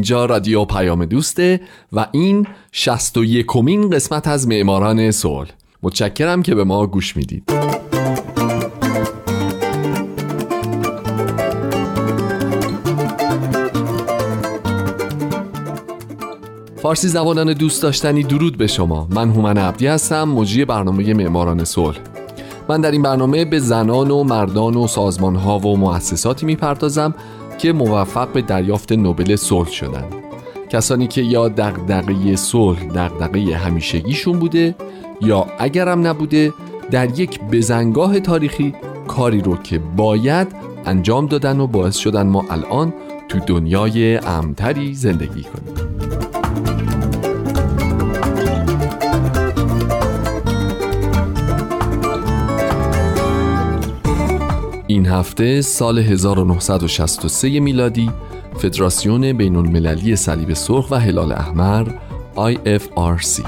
اینجا رادیو پیام دوسته و این شست و یکمین قسمت از معماران صلح. متشکرم که به ما گوش می‌دید. فارسی زبانان دوست داشتنی درود به شما. من هومن عبدی هستم مجری برنامه معماران صلح. من در این برنامه به زنان و مردان و سازمان ها و مؤسساتی می‌پردازم که موفق به دریافت نوبل صلح شدند کسانی که یا دغدغه صلح دغدغه همیشگیشون بوده یا اگرم نبوده در یک بزنگاه تاریخی کاری رو که باید انجام دادن و باعث شدن ما الان تو دنیای امتری زندگی کنیم. هفته سال 1963 میلادی فدراسیون بین المللی صلیب سرخ و هلال احمر IFRC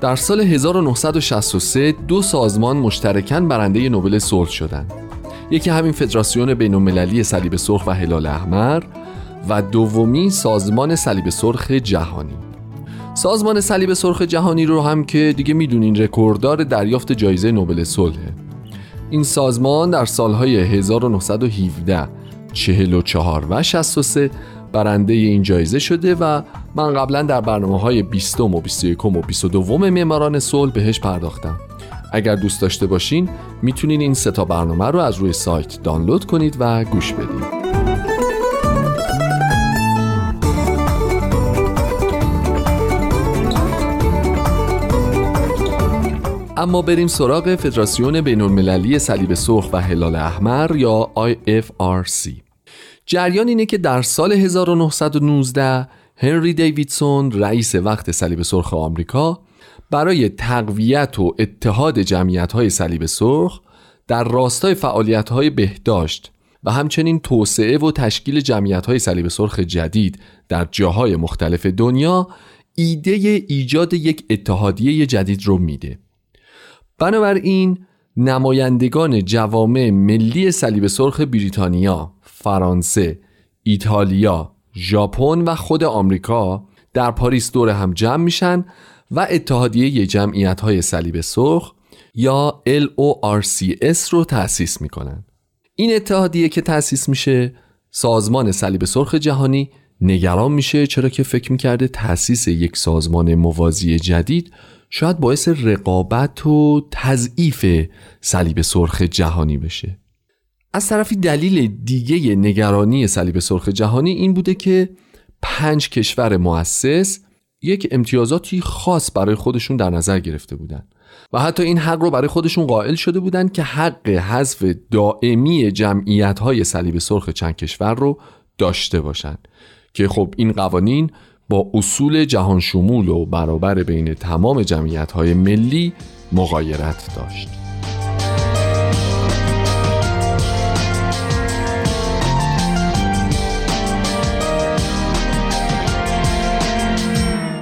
در سال 1963 دو سازمان مشترکاً برنده نوبل صلح شدند. یکی همین فدراسیون بین المللی صلیب سرخ و هلال احمر و دومی سازمان صلیب سرخ جهانی. سازمان صلیب سرخ جهانی رو هم که دیگه می‌دونین رکورددار دریافت جایزه نوبل صلح. این سازمان در سالهای 1917 44 و 63 برنده این جایزه شده و من قبلا در برنامه های 20 و 21 و 22 معماران صلح بهش پرداختم. اگر دوست داشته باشین می‌تونین این سه تا برنامه رو از روی سایت دانلود کنید و گوش بدید اما بریم سراغ فدراسیون بین المللی صلیب سرخ و هلال احمر یا IFRC جریان اینه که در سال 1919 هنری دیویدسون رئیس وقت صلیب سرخ آمریکا برای تقویت و اتحاد جمعیت های صلیب سرخ در راستای فعالیت های بهداشت و همچنین توسعه و تشکیل جمعیت های صلیب سرخ جدید در جاهای مختلف دنیا ایده ایجاد یک اتحادیه جدید رو میده. بنابراین نمایندگان جوامع ملی صلیب سرخ بریتانیا، فرانسه، ایتالیا، ژاپن و خود آمریکا در پاریس دور هم جمع میشن و اتحادیه جمعیت های صلیب سرخ یا LORCS رو تأسیس می‌کنن. این اتحادیه که تأسیس میشه سازمان صلیب سرخ جهانی نگران میشه چرا که فکر می‌کرده تأسیس یک سازمان موازی جدید شاید باعث رقابت و تضعیف صلیب سرخ جهانی بشه. از طرفی دلیل دیگه نگرانی صلیب سرخ جهانی این بوده که پنج کشور مؤسس یک امتیازاتی خاص برای خودشون در نظر گرفته بودند و حتی این حق رو برای خودشون قائل شده بودند که حق حذف دائمی جمعیت های صلیب سرخ چند کشور رو داشته باشند که خب این قوانین با اصول جهان شمول و برابر بین تمام جمعیت های ملی مغایرت داشت.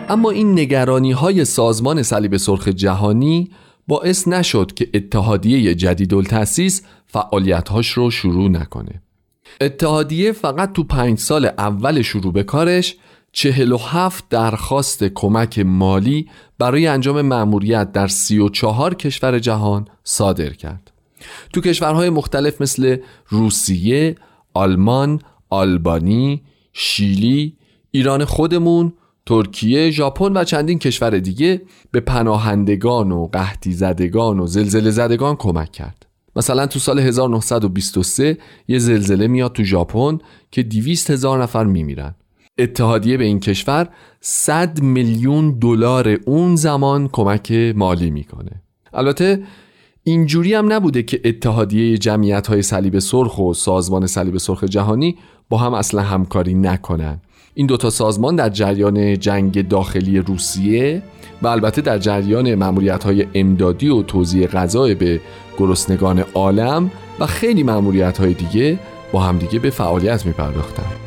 اما این نگرانی های سازمان صلیب سرخ جهانی باعث نشد که اتحادیه جدید التاسیس فعالیتهاش رو شروع نکنه. اتحادیه فقط تو پنج سال اول شروع به کارش 47 درخواست کمک مالی برای انجام مأموریت در 34 کشور جهان صادر کرد. تو کشورهای مختلف مثل روسیه، آلمان، آلبانی، شیلی، ایران خودمون، ترکیه، ژاپن و چندین کشور دیگه به پناهندگان و قحطی زدگان و زلزله زدگان کمک کرد. مثلا تو سال 1923 یه زلزله میاد تو ژاپن که 200 هزار نفر میمیرن اتحادیه به این کشور 100 میلیون دلار اون زمان کمک مالی می‌کنه البته اینجوری هم نبوده که اتحادیه جمعیت های صلیب سرخ و سازمان صلیب سرخ جهانی با هم اصلا همکاری نکنن این دوتا سازمان در جریان جنگ داخلی روسیه و البته در جریان معمولیت های امدادی و توزیع غذای به گرسنگان عالم و خیلی معمولیت های دیگه با همدیگه به فعالیت می پرداختن.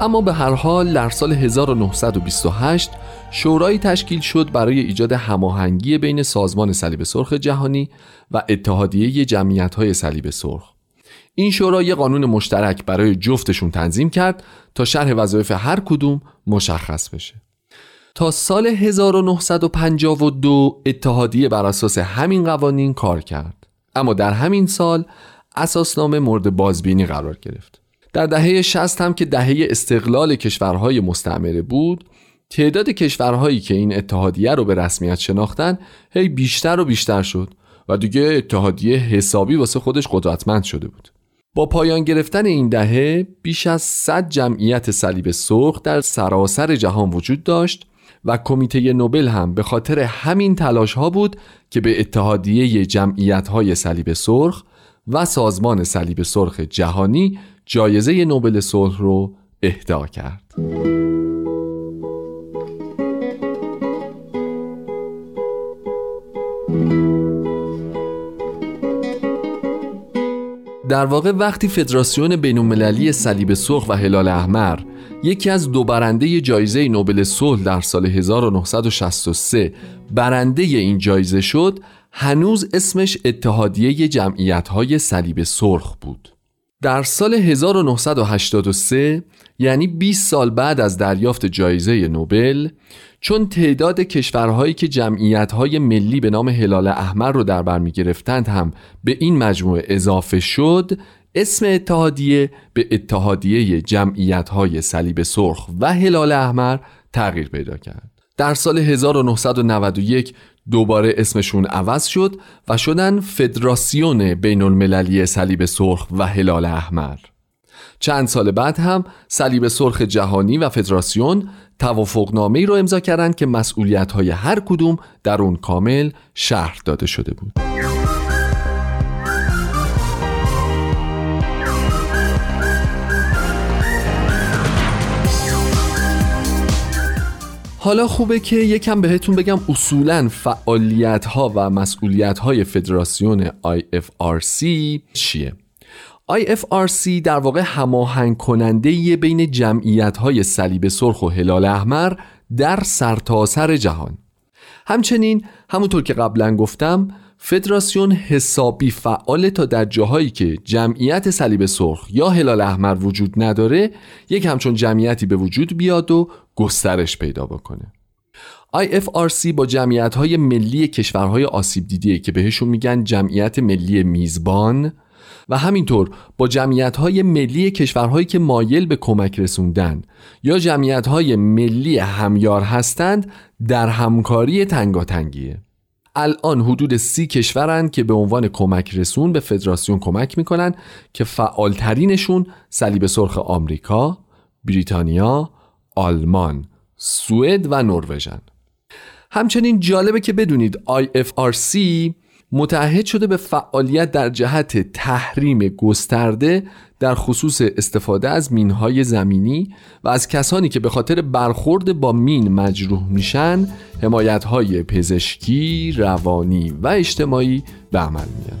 اما به هر حال در سال 1928 شورایی تشکیل شد برای ایجاد هماهنگی بین سازمان صلیب سرخ جهانی و اتحادیه جمعیت‌های صلیب سرخ. این شورا یه قانون مشترک برای جفتشون تنظیم کرد تا شرح وظایف هر کدوم مشخص بشه. تا سال 1952 اتحادیه بر اساس همین قوانین کار کرد. اما در همین سال اساسنامه مورد بازبینی قرار گرفت. در دهه 60 هم که دهه استقلال کشورهای مستعمره بود تعداد کشورهایی که این اتحادیه رو به رسمیت شناختن هی بیشتر و بیشتر شد و دیگه اتحادیه حسابی واسه خودش قدرتمند شده بود. با پایان گرفتن این دهه بیش از 100 جمعیت صلیب سرخ در سراسر جهان وجود داشت و کمیته نوبل هم به خاطر همین تلاش ها بود که به اتحادیه جمعیت های صلیب سرخ و سازمان صلیب سرخ جهانی جایزه نوبل صلح رو اهدا کرد. در واقع وقتی فدراسیون بینالمللی صلیب سرخ و هلال احمر یکی از دو برنده جایزه نوبل صلح در سال 1963 برنده این جایزه شد هنوز اسمش اتحادیه جمعیت های صلیب سرخ بود در سال 1983 یعنی 20 سال بعد از دریافت جایزه نوبل چون تعداد کشورهایی که جمعیتهای ملی به نام هلال احمر رو در بر می گرفتند هم به این مجموعه اضافه شد اسم اتحادیه به اتحادیه جمعیتهای صلیب سرخ و هلال احمر تغییر پیدا کرد. در سال 1991 دوباره اسمشون عوض شد و شدن فدراسیون بین المللی صلیب سرخ و هلال احمر. چند سال بعد هم صلیب سرخ جهانی و فدراسیون توافقنامه رو امضا کردند که مسئولیت های هر کدوم در اون کامل شهر داده شده بود. حالا خوبه که یکم بهتون بگم اصولا فعالیت ها و مسئولیت های فدراسیون IFRC چیه؟ IFRC در واقع هماهنگ کننده بین جمعیت های صلیب سرخ و هلال احمر در سرتاسر جهان. همچنین همونطور که قبلا گفتم فدراسیون حسابی فعال تا در جاهایی که جمعیت صلیب سرخ یا هلال احمر وجود نداره یک همچون جمعیتی به وجود بیاد و گسترش پیدا بکنه. IFRC با جمعیت های ملی کشورهای آسیب دیده که بهشون میگن جمعیت ملی میزبان و همینطور با جمعیت های ملی کشورهایی که مایل به کمک رسوندن یا جمعیت های ملی همیار هستند در همکاری تنگاتنگیه. الان حدود سی کشورند که به عنوان کمک رسون به فدراسیون کمک می‌کنن که فعالترینشون صلیب سرخ آمریکا، بریتانیا، آلمان، سوئد و نروژن. همچنین جالبه که بدونید IFRC متعهد شده به فعالیت در جهت تحریم گسترده در خصوص استفاده از مینهای زمینی و از کسانی که به خاطر برخورد با مین مجروح میشن حمایتهای پزشکی، روانی و اجتماعی به عمل میان.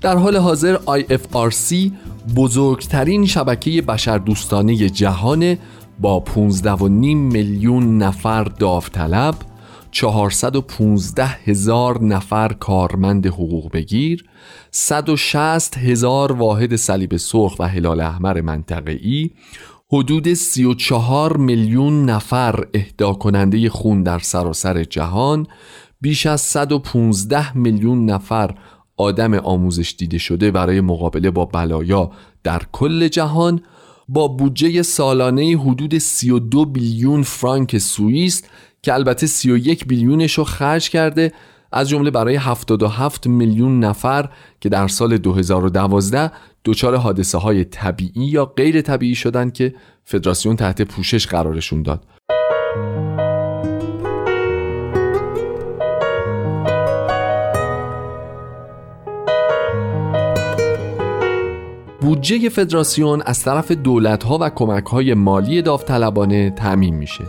در حال حاضر IFRC بزرگترین شبکه بشردوستانه جهان با 15.5 میلیون نفر داوطلب 415 هزار نفر کارمند حقوق بگیر 160 هزار واحد صلیب سرخ و هلال احمر منطقه‌ای حدود 34 میلیون نفر اهدا کننده خون در سراسر جهان بیش از 115 میلیون نفر آدم آموزش دیده شده برای مقابله با بلایا در کل جهان با بودجه سالانه حدود 32 بیلیون فرانک سوئیس که البته 31 بیلیونش رو خرج کرده از جمله برای 77 میلیون نفر که در سال 2012 دچار حادثه های طبیعی یا غیر طبیعی شدن که فدراسیون تحت پوشش قرارشون داد. بودجه فدراسیون از طرف دولتها و کمکهای مالی داوطلبانه تعمین میشه.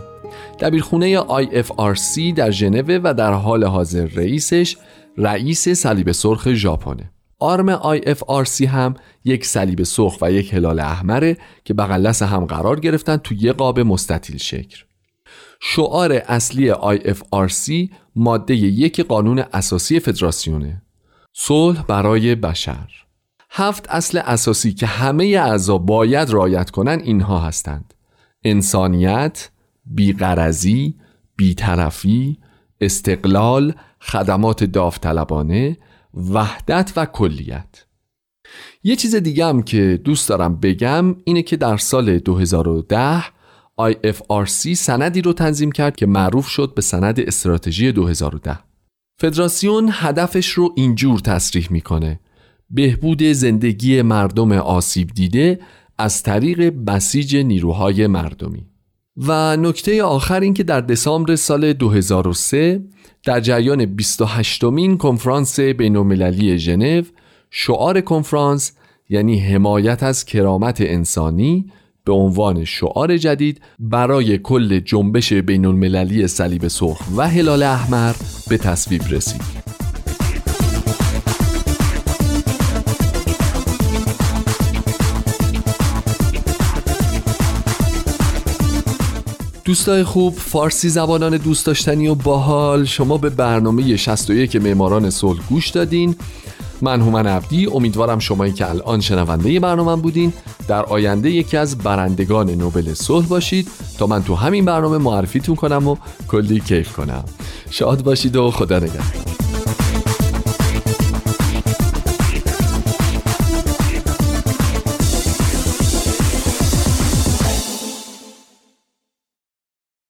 دبیرخونه IFRC در ژنو و در حال حاضر رئیسش رئیس صلیب سرخ ژاپنه. آرم IFRC هم یک صلیب سرخ و یک هلال احمره که بغل هم قرار گرفتن تو یه قاب مستطیل شکل. شعار اصلی IFRC ماده یک قانون اساسی فدراسیونه. صلح برای بشر. هفت اصل اساسی که همه اعضا باید رعایت کنن اینها هستند. انسانیت، بیقرزی، بیطرفی، استقلال، خدمات داوطلبانه، وحدت و کلیت. یه چیز دیگه هم که دوست دارم بگم اینه که در سال 2010 IFRC سندی رو تنظیم کرد که معروف شد به سند استراتژی 2010 فدراسیون هدفش رو اینجور تصریح می‌کنه. بهبود زندگی مردم آسیب دیده از طریق بسیج نیروهای مردمی و نکته آخر این که در دسامبر سال 2003 در جریان 28 مین کنفرانس بین‌المللی ژنو شعار کنفرانس یعنی حمایت از کرامت انسانی به عنوان شعار جدید برای کل جنبش بین المللی صلیب سرخ و هلال احمر به تصویب رسید. دوستای خوب فارسی زبانان دوست داشتنی و باحال. شما به برنامه 61 معماران صلح گوش دادین. من هومن عبدی امیدوارم شمایی که الان شنونده برنامه بودین. در آینده یکی از برندگان نوبل صلح باشید. تا من تو همین برنامه معرفیتون کنم و کلی کیف کنم. شاد باشید و خدا نگهدار.